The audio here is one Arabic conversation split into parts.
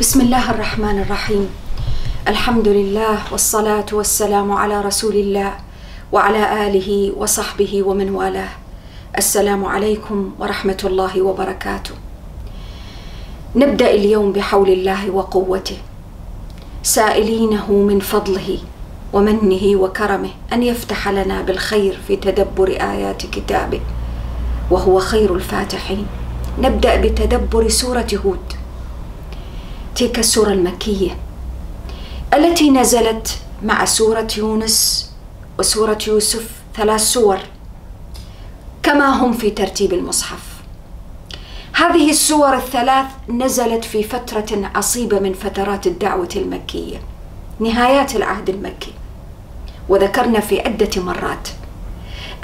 بسم الله الرحمن الرحيم الحمد لله والصلاة والسلام على رسول الله وعلى آله وصحبه ومن والاه السلام عليكم ورحمة الله وبركاته نبدأ اليوم بحول الله وقوته سائلينه من فضله ومنه وكرمه أن يفتح لنا بالخير في تدبر آيات كتابه وهو خير الفاتحين نبدأ بتدبر سورة هود تلك السورة المكية التي نزلت مع سورة يونس وسورة يوسف ثلاث سور كما هم في ترتيب المصحف. هذه السور الثلاث نزلت في فترة عصيبة من فترات الدعوة المكية نهايات العهد المكي. وذكرنا في عدة مرات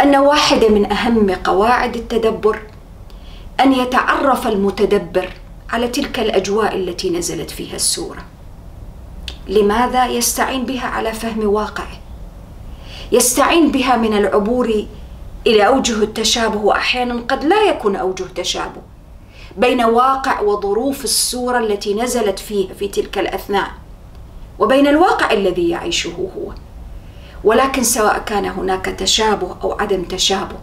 أن واحدة من أهم قواعد التدبر أن يتعرف المتدبر على تلك الأجواء التي نزلت فيها السورة. لماذا يستعين بها على فهم واقعه؟ يستعين بها من العبور إلى أوجه التشابه واحيانا قد لا يكون أوجه تشابه بين واقع وظروف السورة التي نزلت فيها في تلك الأثناء وبين الواقع الذي يعيشه هو. ولكن سواء كان هناك تشابه أو عدم تشابه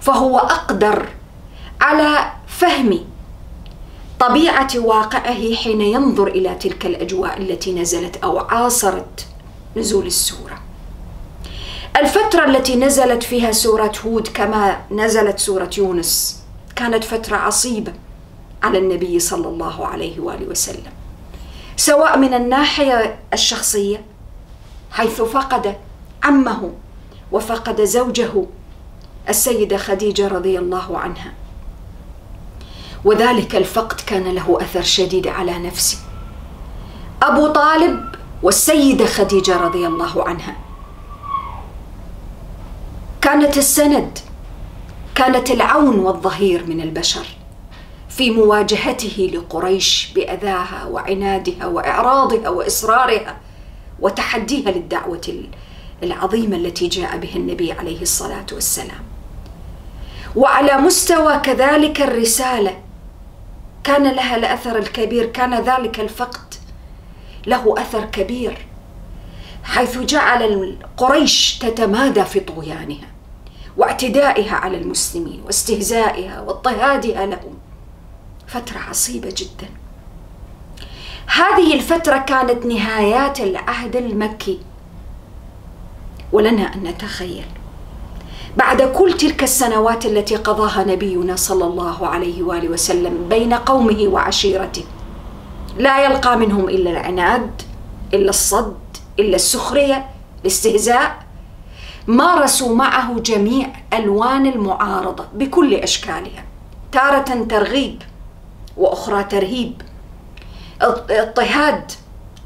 فهو أقدر على فهم طبيعة واقعه حين ينظر إلى تلك الأجواء التي نزلت أو عاصرت نزول السورة. الفترة التي نزلت فيها سورة هود كما نزلت سورة يونس كانت فترة عصيبة على النبي صلى الله عليه وآله وسلم سواء من الناحية الشخصية حيث فقد عمه وفقد زوجه السيدة خديجة رضي الله عنها. وذلك الفقد كان له أثر شديد على نفسي. أبو طالب والسيدة خديجة رضي الله عنها. كانت السند كانت العون والظهير من البشر في مواجهته لقريش بأذاها وعنادها وإعراضها وإصرارها وتحديها للدعوة العظيمة التي جاء بها النبي عليه الصلاة والسلام. وعلى مستوى كذلك الرسالة كان لها الأثر الكبير كان ذلك الفقد له أثر كبير حيث جعل قريش تتمادى في طغيانها واعتدائها على المسلمين واستهزائها واضطهادها لهم. فترة عصيبة جدا. هذه الفترة كانت نهايات العهد المكي. ولنا أن نتخيل بعد كل تلك السنوات التي قضاها نبينا صلى الله عليه وآله وسلم بين قومه وعشيرته لا يلقى منهم إلا العناد إلا الصد إلا السخرية الاستهزاء. مارسوا معه جميع ألوان المعارضة بكل أشكالها تارة ترغيب وأخرى ترهيب اضطهاد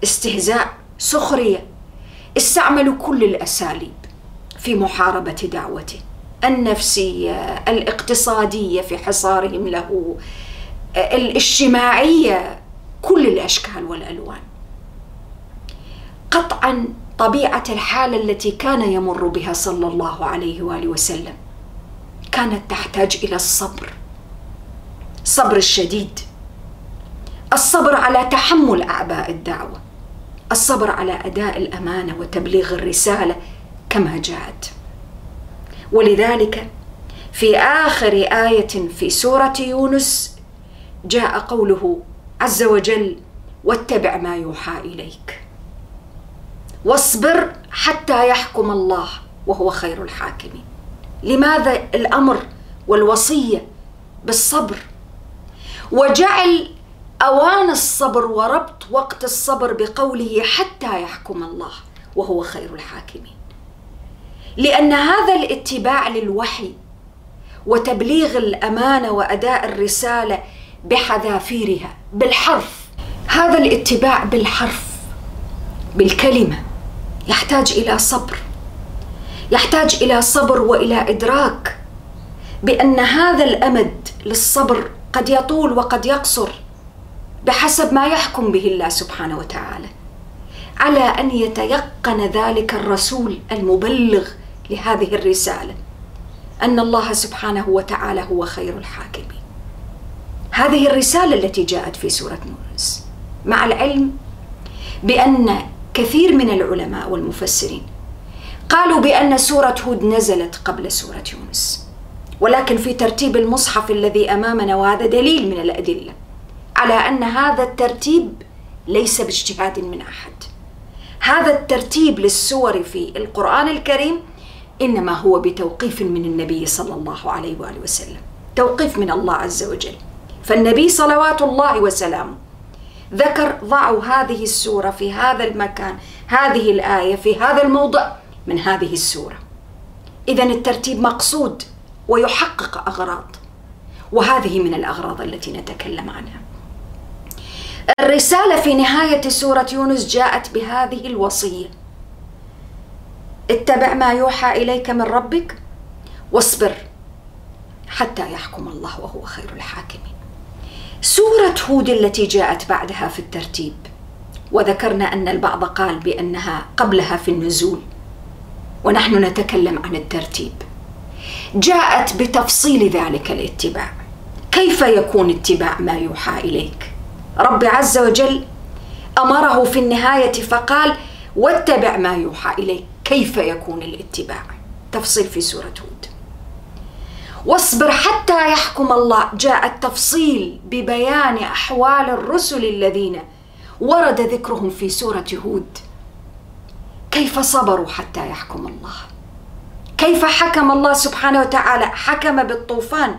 استهزاء سخرية. استعملوا كل الأساليب في محاربة دعوته النفسية الاقتصادية في حصارهم له الاجتماعية كل الأشكال والألوان. قطعا طبيعة الحاله التي كان يمر بها صلى الله عليه وآله وسلم كانت تحتاج إلى الصبر الصبر الشديد الصبر على تحمل أعباء الدعوة الصبر على أداء الأمانة وتبليغ الرسالة كما جاءت ولذلك في آخر آية في سورة يونس جاء قوله عز وجل واتبع ما يوحى إليك واصبر حتى يحكم الله وهو خير الحاكمين. لماذا الأمر والوصية بالصبر؟ وجعل أوان الصبر وربط وقت الصبر بقوله حتى يحكم الله وهو خير الحاكمين. لأن هذا الاتباع للوحي وتبليغ الأمانة وأداء الرسالة بحذافيرها بالحرف. هذا الاتباع بالحرف بالكلمة. يحتاج إلى صبر. يحتاج إلى صبر وإلى إدراك بأن هذا الأمد للصبر قد يطول وقد يقصر بحسب ما يحكم به الله سبحانه وتعالى على أن يتيقن ذلك الرسول المبلغ لهذه الرسالة أن الله سبحانه وتعالى هو خير الحاكمين. هذه الرسالة التي جاءت في سورة يونس مع العلم بأن كثير من العلماء والمفسرين قالوا بأن سورة هود نزلت قبل سورة يونس ولكن في ترتيب المصحف الذي أمامنا وهذا دليل من الأدلة على أن هذا الترتيب ليس باجتهاد من أحد. هذا الترتيب للسور في القرآن الكريم إنما هو بتوقيف من النبي صلى الله عليه وآله وسلم. توقيف من الله عز وجل. فالنبي صلوات الله وسلامه ذكر ضعوا هذه السورة في هذا المكان هذه الآية في هذا الموضع من هذه السورة. إذا الترتيب مقصود ويحقق أغراض وهذه من الأغراض التي نتكلم عنها. الرسالة في نهاية سورة يونس جاءت بهذه الوصية. اتبع ما يوحى إليك من ربك واصبر حتى يحكم الله وهو خير الحاكمين. سورة هود التي جاءت بعدها في الترتيب وذكرنا أن البعض قال بأنها قبلها في النزول ونحن نتكلم عن الترتيب. جاءت بتفصيل ذلك الاتباع. كيف يكون اتباع ما يوحى إليك؟ رب عز وجل أمره في النهاية فقال واتبع ما يوحى إليك. كيف يكون الاتباع؟ تفصيل في سورة هود. واصبر حتى يحكم الله. جاء التفصيل ببيان أحوال الرسل الذين ورد ذكرهم في سورة هود. كيف صبروا حتى يحكم الله؟ كيف حكم الله سبحانه وتعالى؟ حكم بالطوفان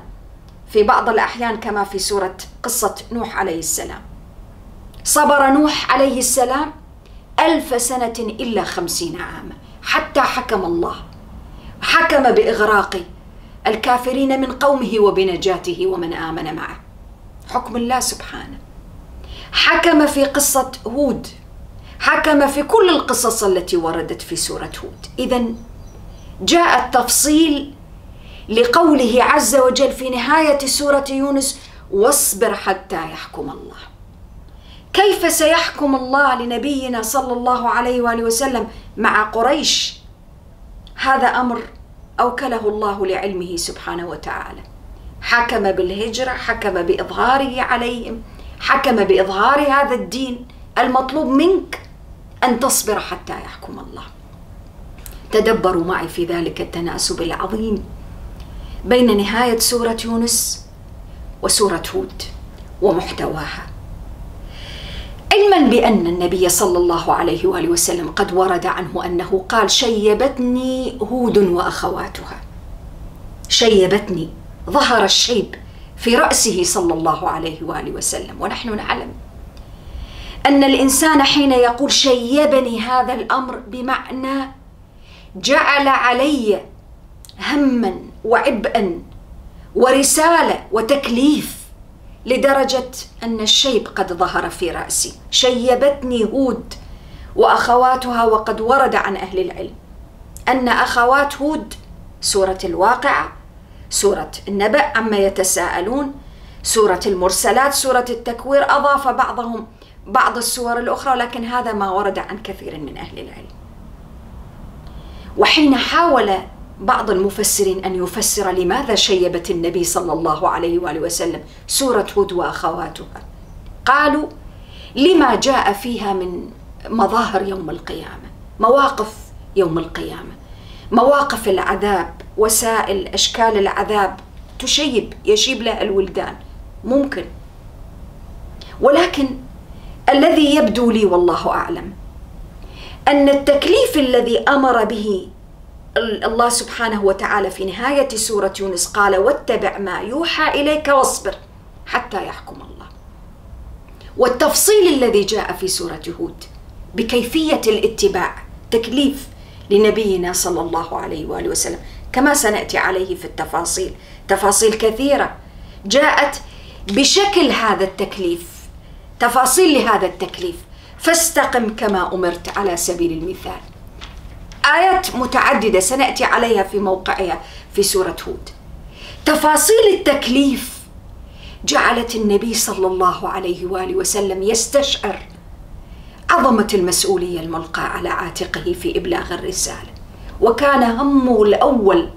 في بعض الأحيان كما في سورة قصة نوح عليه السلام. صبر نوح عليه السلام ألف سنة إلا خمسين عاما. حتى حكم الله. حكم بإغراق الكافرين من قومه وبنجاته ومن آمن معه. حكم الله سبحانه. حكم في قصة هود. حكم في كل القصص التي وردت في سورة هود. إذا جاء التفصيل لقوله عز وجل في نهاية سورة يونس واصبر حتى يحكم الله. كيف سيحكم الله لنبينا صلى الله عليه وآله وسلم مع قريش؟ هذا أمر أوكله الله لعلمه سبحانه وتعالى. حكم بالهجرة حكم بإظهاره عليهم حكم بإظهار هذا الدين المطلوب منك أن تصبر حتى يحكم الله. تدبروا معي في ذلك التناسب العظيم بين نهاية سورة يونس وسورة هود ومحتواها. علما بأن النبي صلى الله عليه وآله وسلم قد ورد عنه أنه قال شيبتني هود وأخواتها. شيبتني ظهر الشيب في رأسه صلى الله عليه وآله وسلم. ونحن نعلم أن الإنسان حين يقول شيبني هذا الأمر بمعنى جعل علي هما وعبئا ورسالة وتكليف لدرجة أن الشيب قد ظهر في رأسي. شيبتني هود وأخواتها وقد ورد عن أهل العلم أن أخوات هود سورة الواقعة سورة النبأ عما يتساءلون سورة المرسلات سورة التكوير أضاف بعضهم بعض السور الأخرى لكن هذا ما ورد عن كثير من أهل العلم. وحين حاول بعض المفسرين أن يفسر لماذا شيبت النبي صلى الله عليه وآله وسلم سورة هود وأخواتها. قالوا لما جاء فيها من مظاهر يوم القيامة مواقف يوم القيامة مواقف العذاب وسائل أشكال العذاب تشيب يشيب لها الولدان. ممكن. ولكن الذي يبدو لي والله أعلم أن التكليف الذي أمر به الله سبحانه وتعالى في نهاية سورة يونس قال واتبع ما يوحى إليك واصبر حتى يحكم الله. والتفصيل الذي جاء في سورة هود بكيفية الاتباع تكليف لنبينا صلى الله عليه وآله وسلم كما سنأتي عليه في التفاصيل. تفاصيل كثيرة. جاءت بشكل هذا التكليف تفاصيل لهذا التكليف. فاستقم كما أمرت على سبيل المثال. آيات متعددة سنأتي عليها في موقعها في سورة هود. تفاصيل التكليف جعلت النبي صلى الله عليه وآله وسلم يستشعر عظمة المسؤولية الملقاة على عاتقه في إبلاغ الرسالة. وكان همه الأول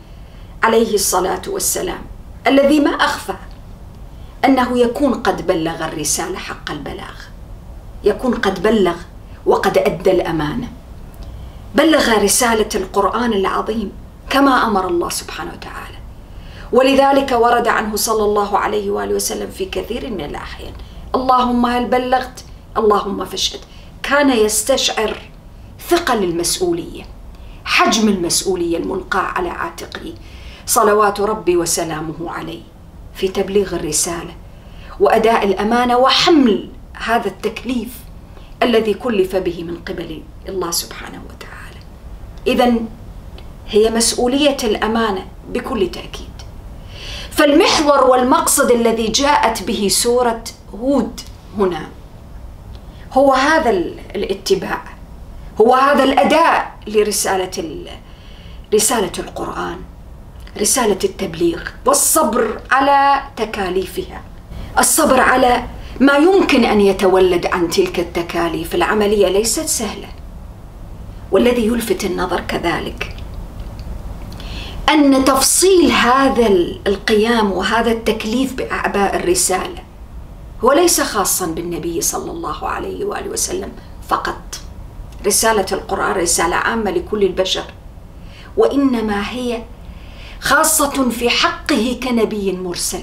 عليه الصلاة والسلام الذي ما أخفى أنه يكون قد بلغ الرسالة حق البلاغ. يكون قد بلغ وقد أدى الأمانة. بلغ رسالة القرآن العظيم كما أمر الله سبحانه وتعالى. ولذلك ورد عنه صلى الله عليه وآله وسلم في كثير من الأحيان اللهم هل بلغت؟ اللهم فاشهد كان يستشعر ثقل المسؤولية حجم المسؤولية الملقاة على عاتقه. صلوات ربي وسلامه عليه في تبليغ الرسالة وأداء الأمانة وحمل هذا التكليف الذي كلف به من قبل الله سبحانه وتعالى. اذا هي مسؤولية الأمانة بكل تأكيد. فالمحور والمقصد الذي جاءت به سورة هود هنا هو هذا الاتباع هو هذا الأداء لرسالة رسالة القرآن رسالة التبليغ والصبر على تكاليفها. الصبر على ما يمكن أن يتولد عن تلك التكاليف. العملية ليست سهلة. والذي يلفت النظر كذلك. أن تفصيل هذا القيام وهذا التكليف بأعباء الرسالة هو ليس خاصا بالنبي صلى الله عليه وآله وسلم فقط. رسالة القرآن رسالة عامة لكل البشر وإنما هي خاصة في حقه كنبي مرسل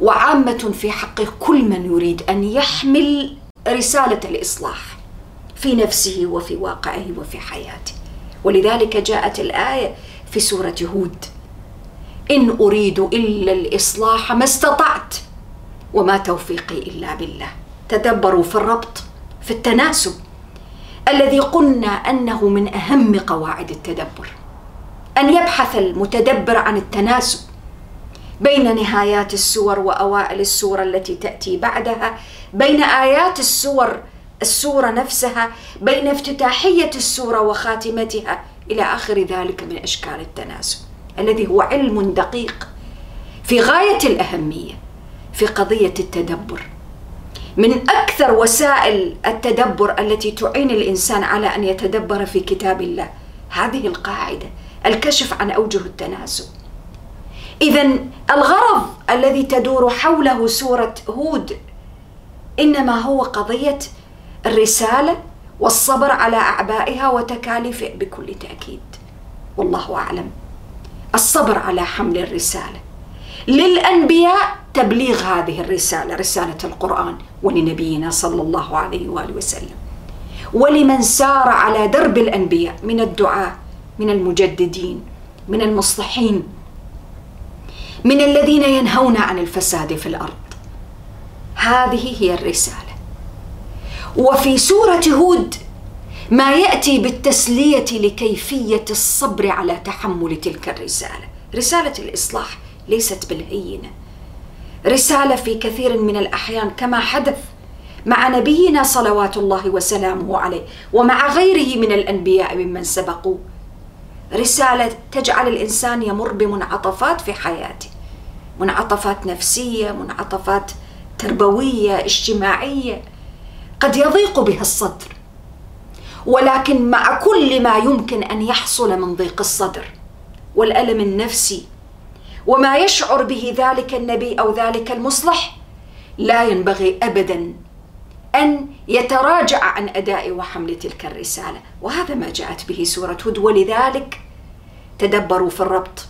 وعامة في حق كل من يريد أن يحمل رسالة الإصلاح. في نفسه وفي واقعه وفي حياته. ولذلك جاءت الآية في سورة هود. إن أريد إلا الإصلاح ما استطعت وما توفيقي إلا بالله. تدبروا في الربط في التناسب. الذي قلنا أنه من أهم قواعد التدبر. أن يبحث المتدبر عن التناسب بين نهايات السور وأوائل السور التي تأتي بعدها بين آيات السور السورة نفسها بين افتتاحية السورة وخاتمتها إلى آخر ذلك من أشكال التناسب الذي هو علم دقيق في غاية الأهمية في قضية التدبر. من أكثر وسائل التدبر التي تعين الإنسان على أن يتدبر في كتاب الله هذه القاعدة الكشف عن أوجه التناسب. اذا الغرض الذي تدور حوله سورة هود إنما هو قضية الرسالة والصبر على أعبائها وتكاليفها بكل تأكيد. والله أعلم. الصبر على حمل الرسالة. للأنبياء تبليغ هذه الرسالة رسالة القرآن ولنبينا صلى الله عليه وآله وسلم. ولمن سار على درب الأنبياء من الدعاه من المجددين من المصلحين من الذين ينهون عن الفساد في الأرض. هذه هي الرسالة. وفي سورة هود ما يأتي بالتسلية لكيفية الصبر على تحمل تلك الرسالة. رسالة الإصلاح ليست بالهينة. رسالة في كثير من الأحيان كما حدث مع نبينا صلوات الله وسلامه عليه ومع غيره من الأنبياء ممن سبقوا رسالة تجعل الإنسان يمر بمنعطفات في حياته. منعطفات نفسية منعطفات تربوية اجتماعية. قد يضيق بها الصدر. ولكن مع كل ما يمكن أن يحصل من ضيق الصدر والألم النفسي وما يشعر به ذلك النبي أو ذلك المصلح لا ينبغي ابدا أن يتراجع عن أداء وحمل تلك الرسالة. وهذا ما جاءت به سورة هود. ولذلك تدبروا في الربط.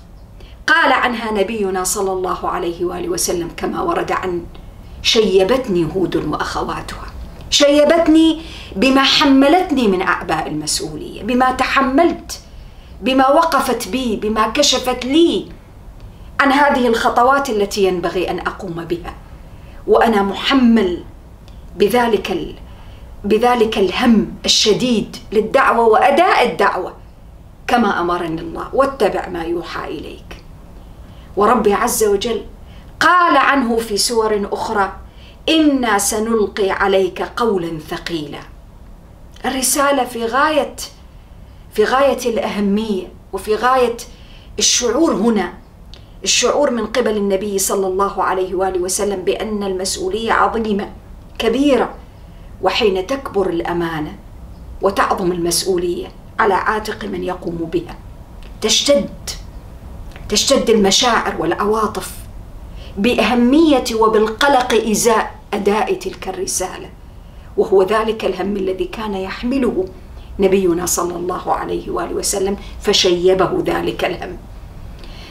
قال عنها نبينا صلى الله عليه وآله وسلم كما ورد عن شيبتني هود واخواتها شيبتني بما حملتني من أعباء المسؤولية بما تحملت بما وقفت بي بما كشفت لي عن هذه الخطوات التي ينبغي أن أقوم بها. وأنا محمل بذلك ال... بذلك الهم الشديد للدعوة وأداء الدعوة كما أمرني الله. واتبع ما يوحى إليك. وربي عز وجل قال عنه في سور أخرى إنا سنلقي عليك قولا ثقيلا. الرسالة في غاية في غاية الأهمية وفي غاية الشعور هنا. الشعور من قبل النبي صلى الله عليه وآله وسلم بأن المسؤولية عظيمة كبيرة وحين تكبر الأمانة وتعظم المسؤولية على عاتق من يقوم بها. تشتد تشتد المشاعر والعواطف بأهمية وبالقلق إزاء أداء تلك الرسالة. وهو ذلك الهم الذي كان يحمله نبينا صلى الله عليه وآله وسلم فشيبه ذلك الهم.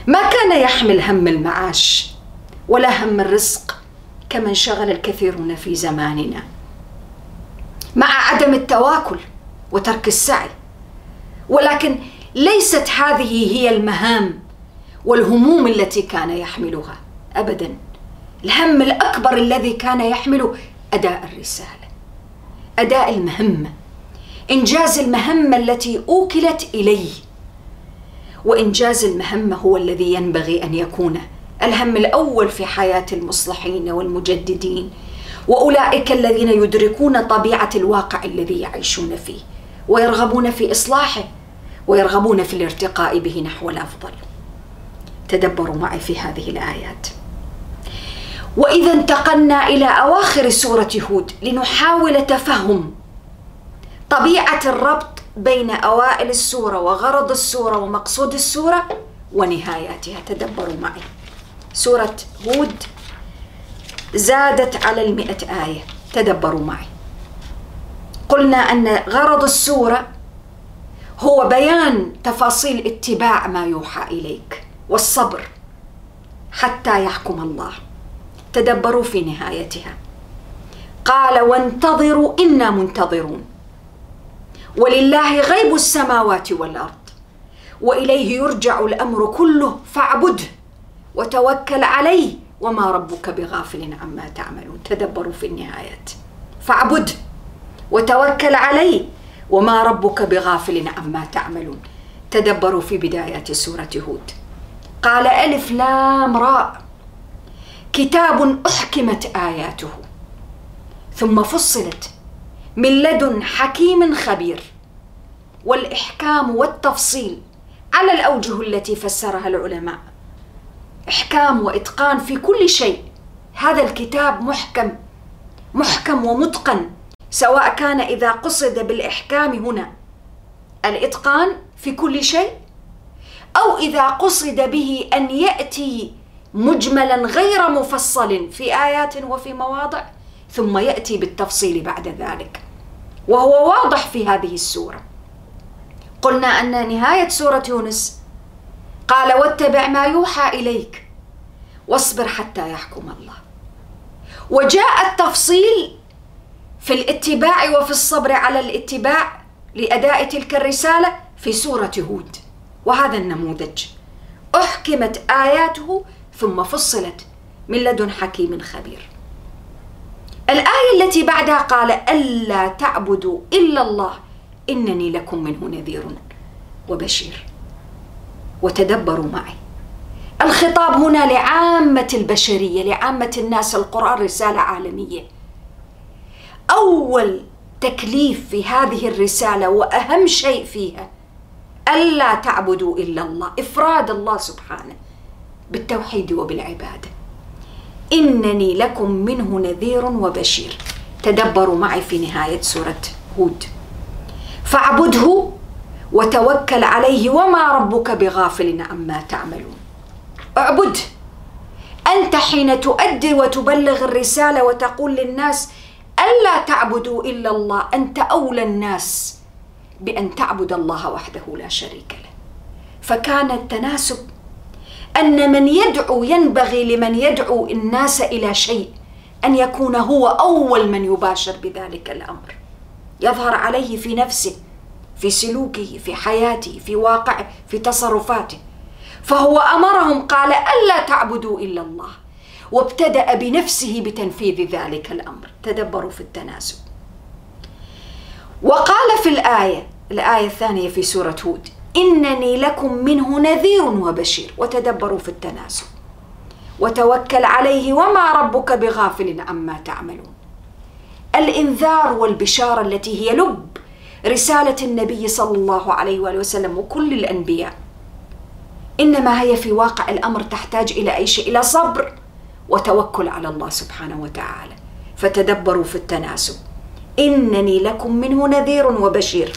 ما كان يحمل هم المعاش ولا هم الرزق كما انشغل الكثيرون في زماننا. مع عدم التواكل وترك السعي ولكن ليست هذه هي المهام والهموم التي كان يحملها ابدا. الهم الأكبر الذي كان يحمله أداء الرسالة أداء المهمة إنجاز المهمة التي أوكلت إليه. وإنجاز المهمة هو الذي ينبغي أن يكون الهم الأول في حياة المصلحين والمجددين وأولئك الذين يدركون طبيعة الواقع الذي يعيشون فيه ويرغبون في إصلاحه ويرغبون في الارتقاء به نحو الأفضل. تدبروا معي في هذه الآيات. وإذا انتقلنا إلى أواخر سورة هود لنحاول تفهم طبيعة الربط بين أوائل السورة وغرض السورة ومقصود السورة ونهاياتها. تدبروا معي. سورة هود زادت على المئة آية. تدبروا معي. قلنا أن غرض السورة هو بيان تفاصيل اتباع ما يوحى إليك والصبر حتى يحكم الله. تدبروا في نهايتها. قال وانتظروا إنا منتظرون. ولله غيب السماوات والأرض. وإليه يرجع الأمر كله فاعبده وتوكل عليه. وما ربك بغافل عما تعملون. تدبروا في النهايات. فاعبد وتوكل عليه. وما ربك بغافل عما تعملون. تدبروا في بدايات سورة هود. قال ألف لام راء. كتاب أحكمت آياته. ثم فصلت. من لدن حكيم خبير. والإحكام والتفصيل على الأوجه التي فسرها العلماء. إحكام وإتقان في كل شيء. هذا الكتاب محكم. محكم ومتقن. سواء كان إذا قصد بالإحكام هنا. الإتقان في كل شيء. أو إذا قصد به أن يأتي مجملا غير مفصل في آيات وفي مواضع ثم يأتي بالتفصيل بعد ذلك. وهو واضح في هذه السورة. قلنا أن نهاية سورة يونس قال واتبع ما يوحى إليك واصبر حتى يحكم الله. وجاء التفصيل في الاتباع وفي الصبر على الاتباع لأداء تلك الرسالة في سورة هود. وهذا النموذج. أحكمت آياته ثم فصلت من لدن حكيم خبير. الآية التي بعدها قال ألا تعبدوا إلا الله إنني لكم منه نذير وبشير. وتدبروا معي. الخطاب هنا لعامة البشرية لعامة الناس القرآن رسالة عالمية. أول تكليف في هذه الرسالة وأهم شيء فيها ألا تعبدوا إلا الله إفراد الله سبحانه. بالتوحيد وبالعبادة إنني لكم منه نذير وبشير. تدبروا معي في نهاية سورة هود. فاعبده وتوكل عليه وما ربك بغافل عما تعملون. اعبد. أنت حين تؤدي وتبلغ الرسالة وتقول للناس ألا تعبدوا إلا الله أنت أولى الناس بأن تعبد الله وحده لا شريك له. فكان التناسب أن من يدعو ينبغي لمن يدعو الناس إلى شيء أن يكون هو أول من يباشر بذلك الأمر. يظهر عليه في نفسه في سلوكه في حياته في واقعه في تصرفاته. فهو أمرهم قال ألا تعبدوا إلا الله. وابتدأ بنفسه بتنفيذ ذلك الأمر تدبروا في التناسب. وقال في الآية الآية الثانية في سورة هود إنني لكم منه نذير وبشير. وتدبروا في التناسب وتوكل عليه وما ربك بغافل عما تعملون. الإنذار والبشارة التي هي لب رسالة النبي صلى الله عليه وآله وسلم وكل الأنبياء. إنما هي في واقع الأمر تحتاج إلى أي شيء؟ إلى صبر وتوكل على الله سبحانه وتعالى. فتدبروا في التناسب إنني لكم منه نذير وبشير.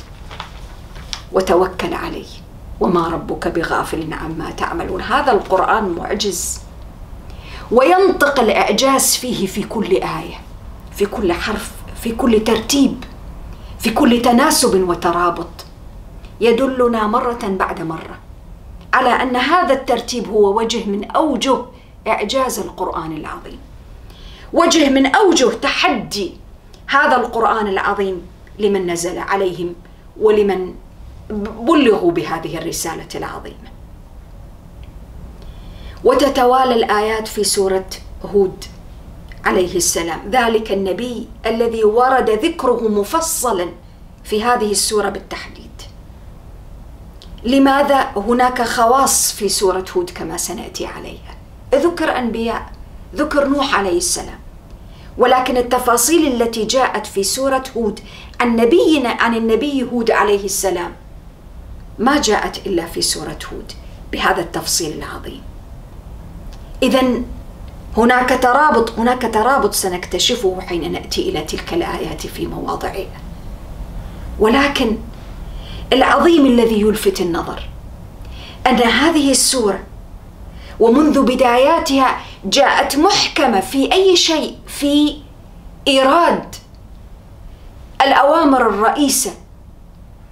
وتوكل عليه. وما ربك بغافل عما تعملون. هذا القرآن معجز. وينطق الإعجاز فيه في كل آية في كل حرف في كل ترتيب في كل تناسب وترابط. يدلنا مرة بعد مرة على أن هذا الترتيب هو وجه من أوجه إعجاز القرآن العظيم. وجه من أوجه تحدي هذا القرآن العظيم لمن نزل عليهم ولمن بلغوا بهذه الرسالة العظيمة. وتتوالى الآيات في سورة هود عليه السلام. ذلك النبي الذي ورد ذكره مفصلا في هذه السورة بالتحديد. لماذا هناك خواص في سورة هود كما سنأتي عليها؟ ذكر أنبياء ذكر نوح عليه السلام. ولكن التفاصيل التي جاءت في سورة هود عن نبينا عن النبي هود عليه السلام ما جاءت إلا في سورة هود بهذا التفصيل العظيم. اذا هناك ترابط هناك ترابط سنكتشفه حين نأتي إلى تلك الآيات في مواضعها. ولكن العظيم الذي يلفت النظر أن هذه السوره ومنذ بداياتها جاءت محكمة في أي شيء في إيراد الأوامر الرئيسة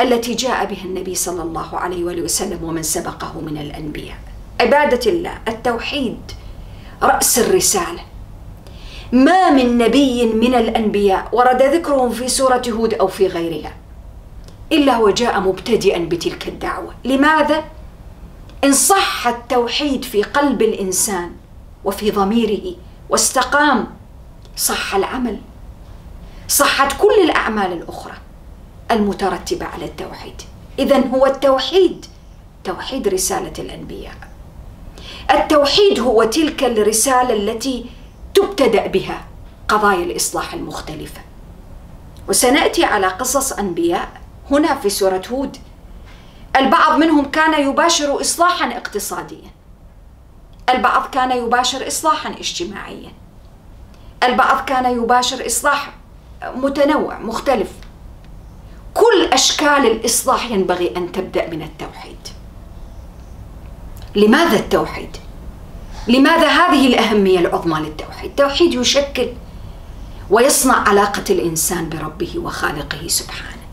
التي جاء بها النبي صلى الله عليه وآله وسلم ومن سبقه من الأنبياء. عبادة الله التوحيد رأس الرسالة. ما من نبي من الأنبياء ورد ذكرهم في سورة هود أو في غيرها إلا وجاء مبتدئا بتلك الدعوة. لماذا؟ إن صح التوحيد في قلب الإنسان وفي ضميره واستقام صح العمل. صحت كل الأعمال الأخرى. المترتبه على التوحيد. اذا هو التوحيد توحيد رسالة الأنبياء. التوحيد هو تلك الرسالة التي تبتدأ بها قضايا الإصلاح المختلفه وسنأتي على قصص أنبياء هنا في سورة هود. البعض منهم كان يباشر اصلاحا اقتصاديا. البعض كان يباشر اصلاحا اجتماعيا. البعض كان يباشر إصلاح متنوع مختلف. كل أشكال الإصلاح ينبغي أن تبدأ من التوحيد. لماذا التوحيد؟ لماذا هذه الأهمية العظمى للتوحيد؟ التوحيد يشكل ويصنع علاقة الإنسان بربه وخالقه سبحانه.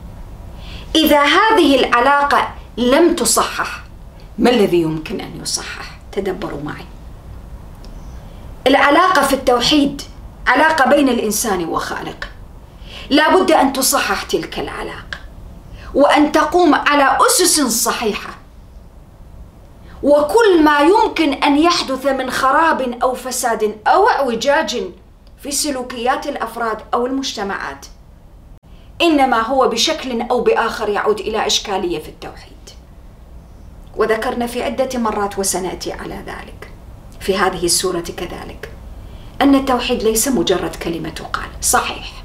إذا هذه العلاقة لم تصحح ما الذي يمكن أن يصحح؟ تدبروا معي. العلاقة في التوحيد علاقة بين الإنسان وخالقه. لا بد أن تصحح تلك العلاقة. وأن تقوم على أسس صحيحة. وكل ما يمكن أن يحدث من خراب أو فساد أو أعوجاج في سلوكيات الأفراد أو المجتمعات. إنما هو بشكل أو بآخر يعود إلى إشكالية في التوحيد. وذكرنا في عدة مرات وسنأتي على ذلك. في هذه السورة كذلك. أن التوحيد ليس مجرد كلمة تقال صحيح.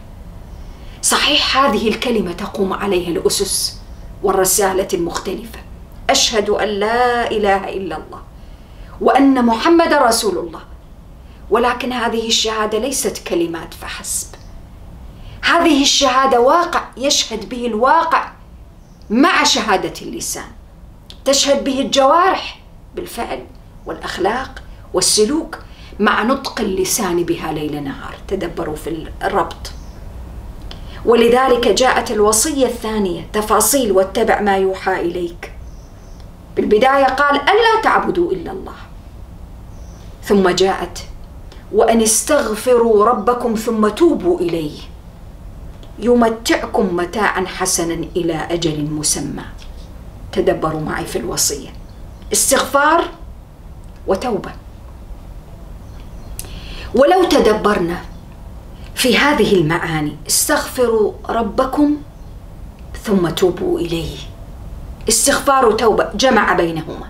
صحيح هذه الكلمة تقوم عليها الأسس والرسالة المختلفة. أشهد أن لا إله إلا الله وأن محمد رسول الله. ولكن هذه الشهادة ليست كلمات فحسب. هذه الشهادة واقع يشهد به الواقع مع شهادة اللسان. تشهد به الجوارح بالفعل والأخلاق والسلوك مع نطق اللسان بها ليل نهار. تدبروا في الربط. ولذلك جاءت الوصية الثانية تفاصيل واتبع ما يوحى إليك. بالبداية قال ألا تعبدوا إلا الله. ثم جاءت وأن استغفروا ربكم ثم توبوا إليه. يمتعكم متاعا حسنا إلى أجل مسمى. تدبروا معي في الوصية. استغفار وتوبة. ولو تدبرنا في هذه المعاني. استغفروا ربكم ثم توبوا إليه. استغفار وتوبه جمع بينهما.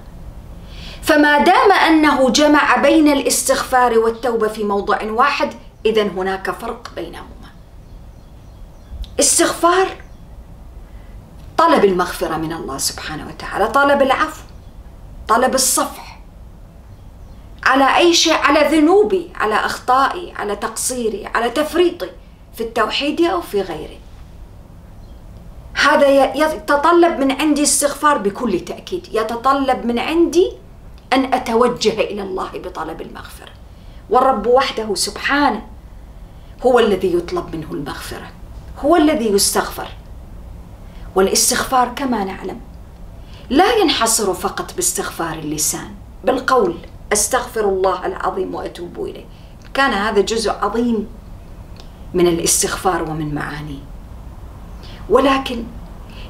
فما دام أنه جمع بين الاستغفار والتوبة في موضع واحد اذا هناك فرق بينهما. استغفار طلب المغفرة من الله سبحانه وتعالى طلب العفو طلب الصفح. على أي شيء على ذنوبي على أخطائي على تقصيري على تفريطي في التوحيد أو في غيره. هذا يتطلب من عندي استغفار بكل تأكيد. يتطلب من عندي أن أتوجه إلى الله بطلب المغفرة. والرب وحده سبحانه هو الذي يطلب منه المغفرة هو الذي يستغفر. والاستغفار كما نعلم لا ينحصر فقط باستغفار اللسان بالقول. أستغفر الله العظيم وأتوب إليه. كان هذا جزء عظيم من الاستغفار ومن معانيه ولكن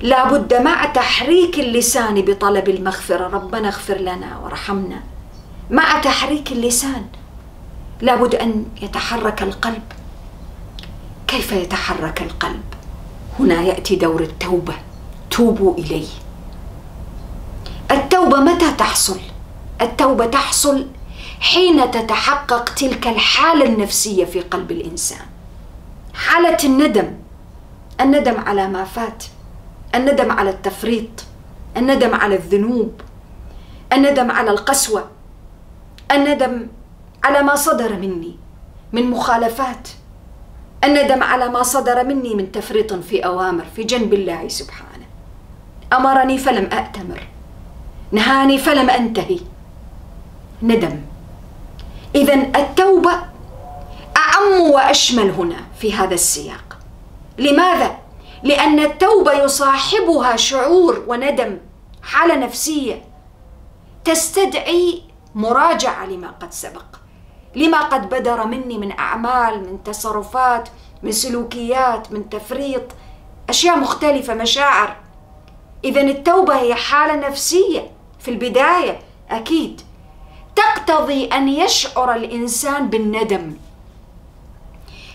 لا بد مع تحريك اللسان بطلب المغفرة ربنا اغفر لنا وارحمنا مع تحريك اللسان لابد أن يتحرك القلب. كيف يتحرك القلب؟ هنا يأتي دور التوبة. توبوا الي التوبة متى تحصل؟ التوبة تحصل حين تتحقق تلك الحالة النفسية في قلب الإنسان. حالة الندم الندم على ما فات الندم على التفريط الندم على الذنوب الندم على القسوة الندم على ما صدر مني من مخالفات الندم على ما صدر مني من تفريط في أوامر في جنب الله سبحانه. أمرني فلم اتمر نهاني فلم أنتهي. ندم. اذا التوبة أعم وأشمل هنا في هذا السياق. لماذا؟ لأن التوبة يصاحبها شعور وندم حالة نفسية تستدعي مراجعة لما قد سبق لما قد بدر مني من أعمال من تصرفات من سلوكيات من تفريط أشياء مختلفة مشاعر. اذا التوبة هي حالة نفسية في البداية أكيد. تقتضي أن يشعر الإنسان بالندم.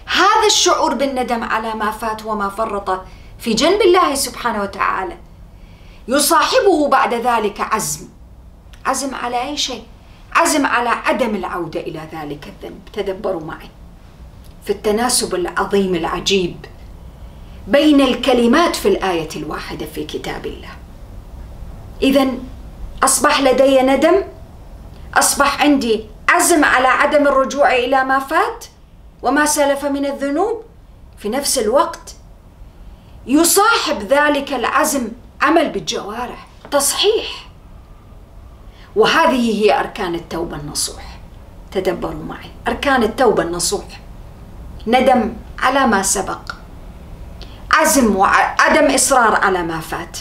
هذا الشعور بالندم على ما فات وما فرط في جنب الله سبحانه وتعالى. يصاحبه بعد ذلك عزم. عزم على أي شيء؟ عزم على عدم العودة إلى ذلك الذنب. تدبروا معي. في التناسب العظيم العجيب بين الكلمات في الآية الواحدة في كتاب الله. اذا أصبح لدي ندم أصبح عندي عزم على عدم الرجوع إلى ما فات وما سلف من الذنوب في نفس الوقت. يصاحب ذلك العزم عمل بالجوارح. تصحيح. وهذه هي أركان التوبه النصوح. تدبروا معي. أركان التوبه النصوح. ندم على ما سبق. عزم وعدم إصرار على ما فات.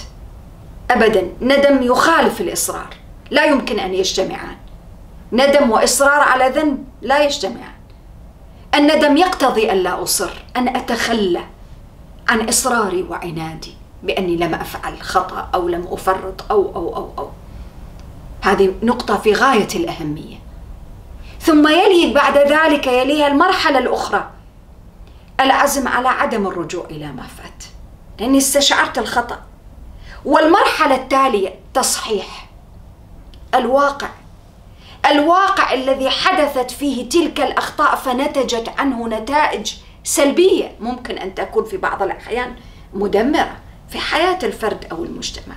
ابدا ندم يخالف الإصرار. لا يمكن أن يجتمعان. ندم وإصرار على ذنب لا يجتمعان. الندم يقتضي أن لا أصر أن أتخلى عن إصراري وعنادي بأني لم أفعل خطأ أو لم أفرط أو أو أو أو. هذه نقطة في غاية الأهمية. ثم يلي بعد ذلك يليها المرحلة الأخرى. العزم على عدم الرجوع إلى ما فات لأني استشعرت الخطأ. والمرحلة التالية تصحيح الواقع. الواقع الذي حدثت فيه تلك الأخطاء فنتجت عنه نتائج سلبية. ممكن أن تكون في بعض الأحيان مدمرة في حياة الفرد أو المجتمع.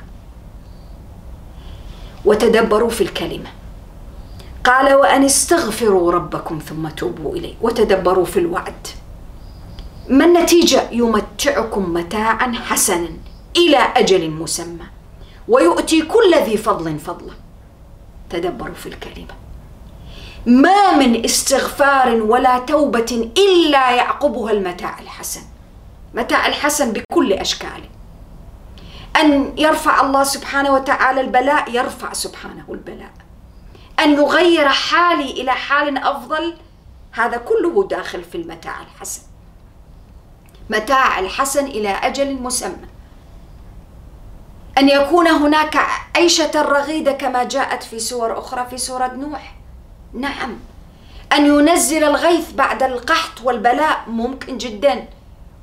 وتدبروا في الكلمة. قال وأن استغفروا ربكم ثم توبوا إليه. وتدبروا في الوعد. ما النتيجة؟ يمتعكم متاعا حسنا إلى أجل مسمى. ويؤتي كل ذي فضل فضله تدبروا في الكلمة. ما من استغفار ولا توبة إلا يعقبها المتاع الحسن. متاع الحسن بكل أشكاله. أن يرفع الله سبحانه وتعالى البلاء يرفع سبحانه البلاء. أن يغير حالي إلى حال أفضل هذا كله داخل في المتاع الحسن. متاع الحسن إلى أجل مسمى. أن يكون هناك عيشة رغيدة كما جاءت في سور أخرى في سورة نوح. نعم. أن ينزل الغيث بعد القحط والبلاء ممكن جدا.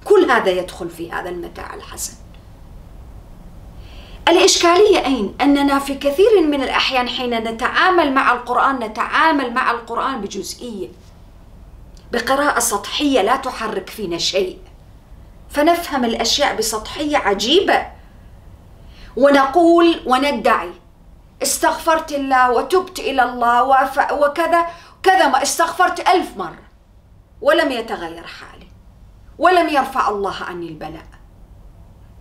كل هذا يدخل في هذا المتاع الحسن. الإشكالية أين؟ أننا في كثير من الأحيان حين نتعامل مع القرآن نتعامل مع القرآن بجزئية. بقراءة سطحية لا تحرك فينا شيء. فنفهم الأشياء بسطحية عجيبة. ونقول وندعي استغفرت الله وتبت إلى الله وكذا كذا ما استغفرت ألف مرة ولم يتغير حالي ولم يرفع الله عني البلاء.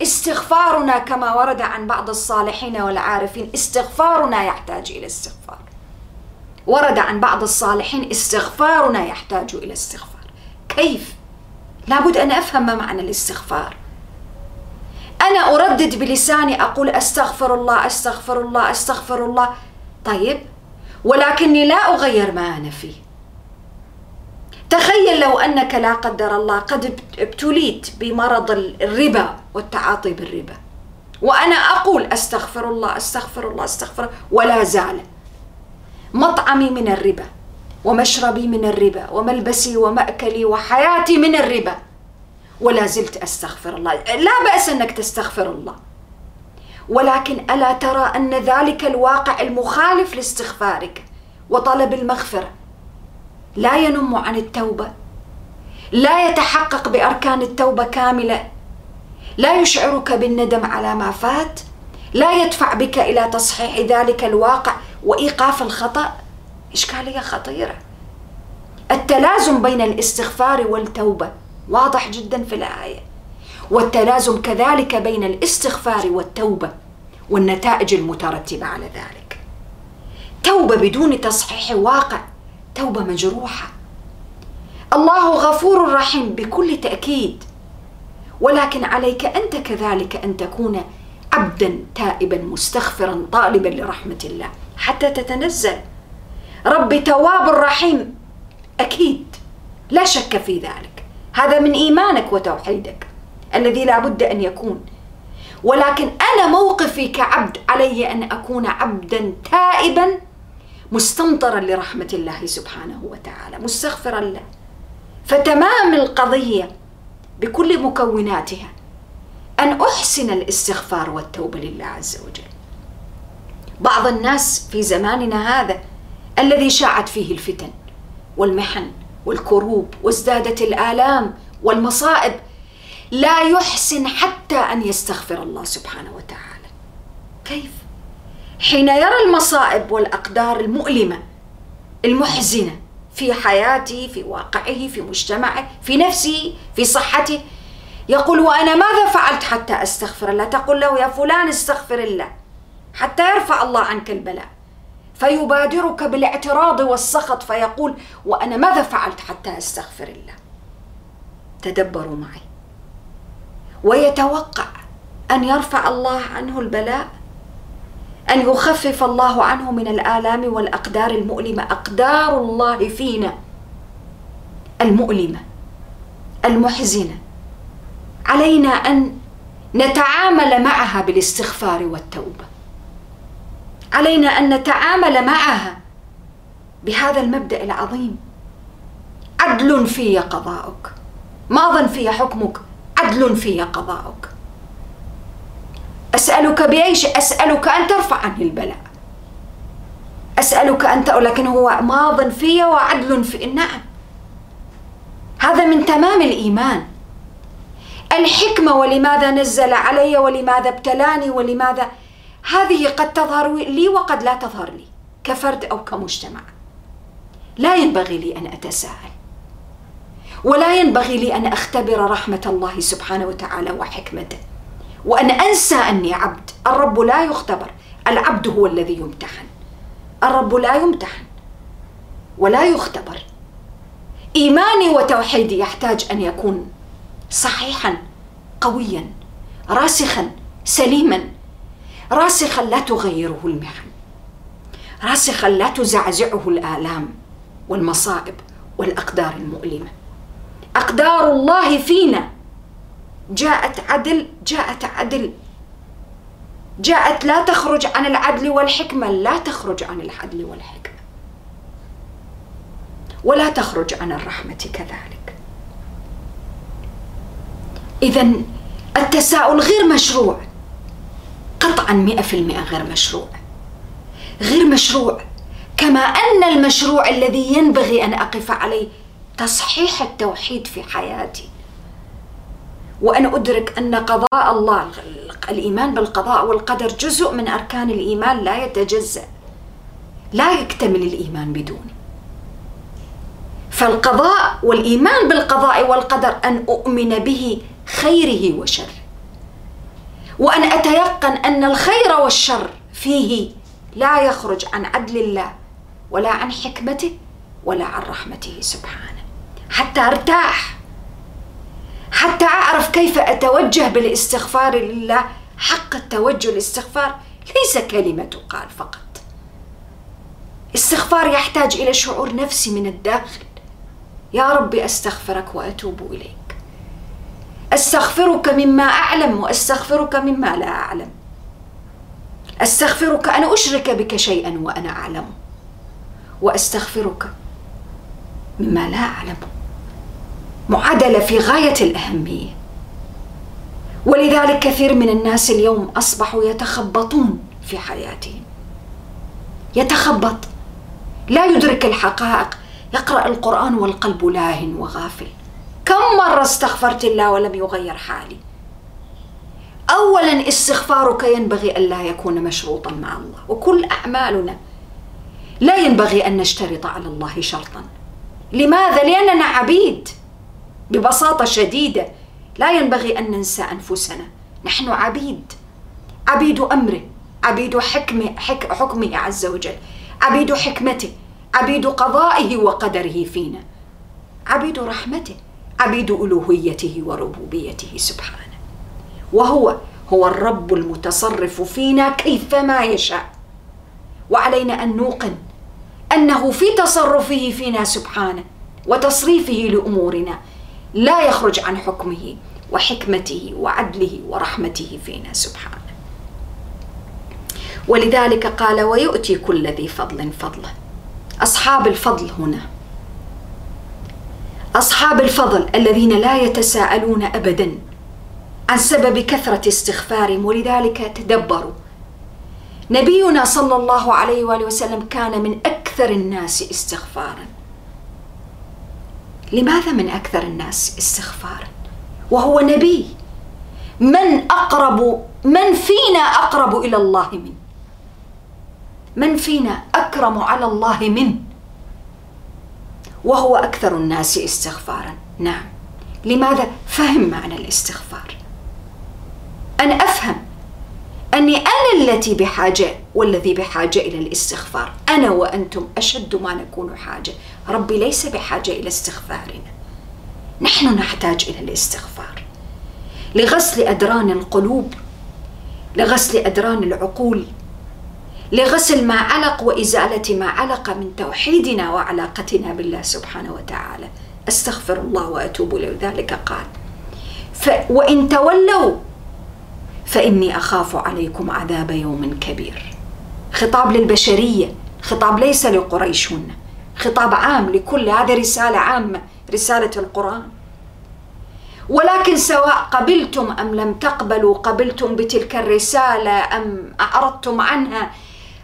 استغفارنا كما ورد عن بعض الصالحين والعارفين استغفارنا يحتاج إلى استغفار. ورد عن بعض الصالحين استغفارنا يحتاج إلى استغفار. كيف؟ لابد أن أفهم ما معنى الاستغفار. أنا أردد بلساني أقول أستغفر الله أستغفر الله أستغفر الله. طيب ولكني لا أغير ما أنا فيه. تخيل لو أنك لا قدر الله قد ابتليت بمرض الربا والتعاطي بالربا. وأنا أقول أستغفر الله أستغفر الله أستغفر ولا زال. مطعمي من الربا ومشربي من الربا وملبسي ومأكلي وحياتي من الربا. ولا زلت أستغفر الله. لا بأس أنك تستغفر الله. ولكن ألا ترى أن ذلك الواقع المخالف لاستغفارك وطلب المغفرة لا ينم عن التوبة لا يتحقق بأركان التوبة كاملة لا يشعرك بالندم على ما فات لا يدفع بك إلى تصحيح ذلك الواقع وإيقاف الخطأ. اشكاليه خطيرة. التلازم بين الاستغفار والتوبة واضح جدا في الآية. والتلازم كذلك بين الاستغفار والتوبة والنتائج المترتبة على ذلك. توبة بدون تصحيح واقع توبة مجروحة. الله غفور رحيم بكل تأكيد. ولكن عليك أنت كذلك أن تكون عبدا تائبا مستغفرا طالبا لرحمة الله. حتى تتنزل. ربي تواب رحيم. أكيد. لا شك في ذلك. هذا من إيمانك وتوحيدك الذي لا بد أن يكون. ولكن أنا موقفي كعبد علي أن أكون عبدا تائبا مستمطرا لرحمة الله سبحانه وتعالى مستغفرا له. فتمام القضية بكل مكوناتها أن أحسن الاستغفار والتوبة لله عز وجل. بعض الناس في زماننا هذا الذي شاعت فيه الفتن والمحن والكروب وازدادت الآلام والمصائب لا يحسن حتى أن يستغفر الله سبحانه وتعالى. كيف؟ حين يرى المصائب والأقدار المؤلمة المحزنة في حياته في واقعه في مجتمعه في نفسه في صحته يقول وأنا ماذا فعلت حتى أستغفر الله؟ تقول له يا فلان استغفر الله حتى يرفع الله عنك البلاء. فيبادرك بالاعتراض والسخط فيقول وأنا ماذا فعلت حتى أستغفر الله؟ تدبروا معي. ويتوقع أن يرفع الله عنه البلاء أن يخفف الله عنه من الآلام والأقدار المؤلمة. أقدار الله فينا. المؤلمة المحزنة. علينا أن نتعامل معها بالاستغفار والتوبة. علينا أن نتعامل معها. بهذا المبدأ العظيم. عدل في قضاؤك. ماض في حكمك. عدل في قضاؤك. أسألك باي شيء أسألك أن ترفع عني البلاء. أسألك انت لكن هو ماض في وعدل في. نعم. هذا من تمام الإيمان. الحكمة ولماذا نزل علي ولماذا ابتلاني ولماذا هذه قد تظهر لي وقد لا تظهر لي كفرد أو كمجتمع. لا ينبغي لي أن أتساءل. ولا ينبغي لي أن أختبر رحمة الله سبحانه وتعالى وحكمته. وأن أنسى أني عبد. الرب لا يختبر. العبد هو الذي يمتحن. الرب لا يمتحن. ولا يختبر. إيماني وتوحيدي يحتاج أن يكون صحيحا قويا راسخا سليما. راسخا لا تغيره المحن. راسخا لا تزعزعه الآلام والمصائب والأقدار المؤلمة. أقدار الله فينا. جاءت عدل جاءت عدل. جاءت لا تخرج عن العدل والحكمة لا تخرج عن العدل والحكمة. ولا تخرج عن الرحمة كذلك. إذا التساؤل غير مشروع. قطعا مئة في المئة غير مشروع. غير مشروع كما أن المشروع الذي ينبغي أن أقف عليه تصحيح التوحيد في حياتي. وأن أدرك أن قضاء الله الإيمان بالقضاء والقدر جزء من أركان الإيمان لا يتجزأ لا يكتمل الإيمان بدونه فالقضاء والإيمان بالقضاء والقدر أن أؤمن به خيره وشره. وأن أتيقن أن الخير والشر فيه لا يخرج عن عدل الله ولا عن حكمته ولا عن رحمته سبحانه. حتى أرتاح حتى أعرف كيف أتوجه بالاستغفار لله. حق التوجه الاستغفار ليس كلمة تقال فقط. استغفار يحتاج إلى شعور نفسي من الداخل. يا ربي أستغفرك وأتوب إليك. أستغفرك مما أعلم وأستغفرك مما لا أعلم. أستغفرك أن أشرك بك شيئا وأنا أعلم. وأستغفرك مما لا أعلم. معادلة في غاية الأهمية. ولذلك كثير من الناس اليوم أصبحوا يتخبطون في حياتهم. يتخبط. لا يدرك الحقائق. يقرأ القرآن والقلب لاه وغافل. كم مرة استغفرت الله ولم يغير حالي؟ أولا استغفارك ينبغي ألا يكون مشروطا مع الله وكل أعمالنا لا ينبغي أن نشترط على الله شرطا. لماذا؟ لأننا عبيد ببساطة شديدة. لا ينبغي أن ننسى أنفسنا نحن عبيد. عبيد أمره عبيد حكمه, حك حكمه عز وجل. عبيد حكمته عبيد قضائه وقدره فينا. عبيد رحمته. عبيد ألوهيته وربوبيته سبحانه. وهو هو الرب المتصرف فينا كيفما يشاء. وعلينا أن نوقن أنه في تصرفه فينا سبحانه وتصريفه لأمورنا. لا يخرج عن حكمه وحكمته وعدله ورحمته فينا سبحانه. ولذلك قال ويؤتي كل ذي فضل فضله. أصحاب الفضل هنا. أصحاب الفضل الذين لا يتساءلون ابدا عن سبب كثرة استغفارهم ولذلك تدبروا. نبينا صلى الله عليه وآله وسلم كان من أكثر الناس استغفارا. لماذا من أكثر الناس استغفارا؟ وهو نبي. من أقرب من فينا أقرب إلى الله منه من فينا أكرم على الله منه وهو أكثر الناس استغفارا. نعم. لماذا؟ فهم معنى الاستغفار. أن أفهم أني أنا التي بحاجة والذي بحاجة إلى الاستغفار. أنا وأنتم أشد ما نكون حاجة. ربي ليس بحاجة إلى استغفارنا. نحن نحتاج إلى الاستغفار. لغسل أدران القلوب لغسل أدران العقول لغسل ما علق وإزالة ما علق من توحيدنا وعلاقتنا بالله سبحانه وتعالى. أستغفر الله وأتوب إليه. ذلك قال. ف وإن تولوا فإني أخاف عليكم عذاب يوم كبير. خطاب للبشرية خطاب ليس لقريش هن. خطاب عام لكل هذه رسالة عامة رسالة القرآن. ولكن سواء قبلتم أم لم تقبلوا قبلتم بتلك الرسالة أم أعرضتم عنها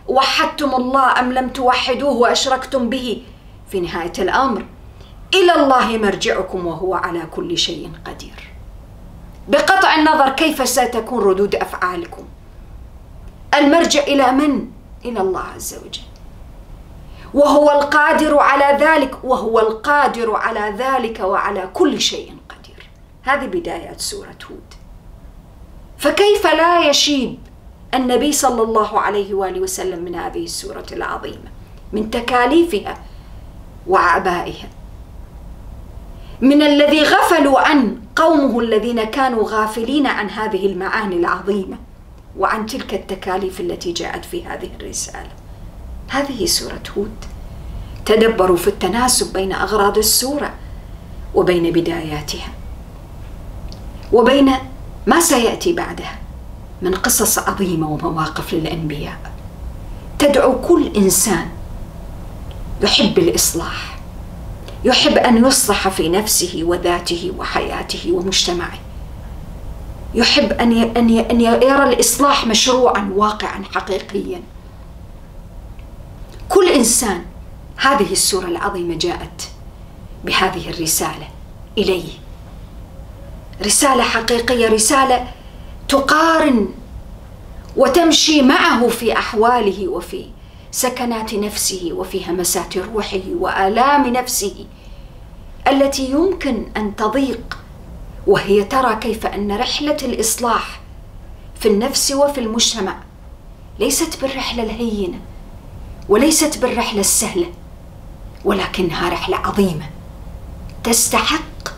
وحدتم الله أم لم توحدوه وأشركتم به؟ في نهاية الأمر إلى الله مرجعكم وهو على كل شيء قدير. بقطع النظر كيف ستكون ردود أفعالكم. المرجع إلى من؟ إلى الله عز وجل. وهو القادر على ذلك وهو القادر على ذلك وعلى كل شيء قدير. هذه بدايات سورة هود. فكيف لا يشيب النبي صلى الله عليه وآله وسلم من هذه السورة العظيمة من تكاليفها وعبائها من الذي غفلوا عن قومه الذين كانوا غافلين عن هذه المعاني العظيمة وعن تلك التكاليف التي جاءت في هذه الرسالة. هذه سورة هود تدبروا في التناسب بين أغراض السورة وبين بداياتها وبين ما سيأتي بعدها. من قصص عظيمة ومواقف للأنبياء. تدعو كل إنسان يحب الإصلاح يحب أن يصلح في نفسه وذاته وحياته ومجتمعه. يحب أن أن أن يرى الإصلاح مشروعا واقعا حقيقيا. كل إنسان هذه السورة العظيمة جاءت بهذه الرسالة إليه. رسالة حقيقية رسالة تقارن وتمشي معه في أحواله وفي سكنات نفسه وفي همسات روحه وآلام نفسه التي يمكن أن تضيق وهي ترى كيف أن رحلة الإصلاح في النفس وفي المجتمع ليست بالرحلة الهينة وليست بالرحلة السهلة ولكنها رحلة عظيمة. تستحق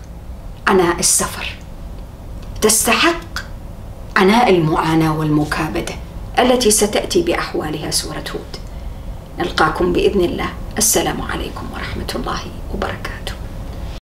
عناء السفر. تستحق عناء المعاناة والمكابدة التي ستأتي بأحوالها سورة هود. نلقاكم بإذن الله. السلام عليكم ورحمة الله وبركاته.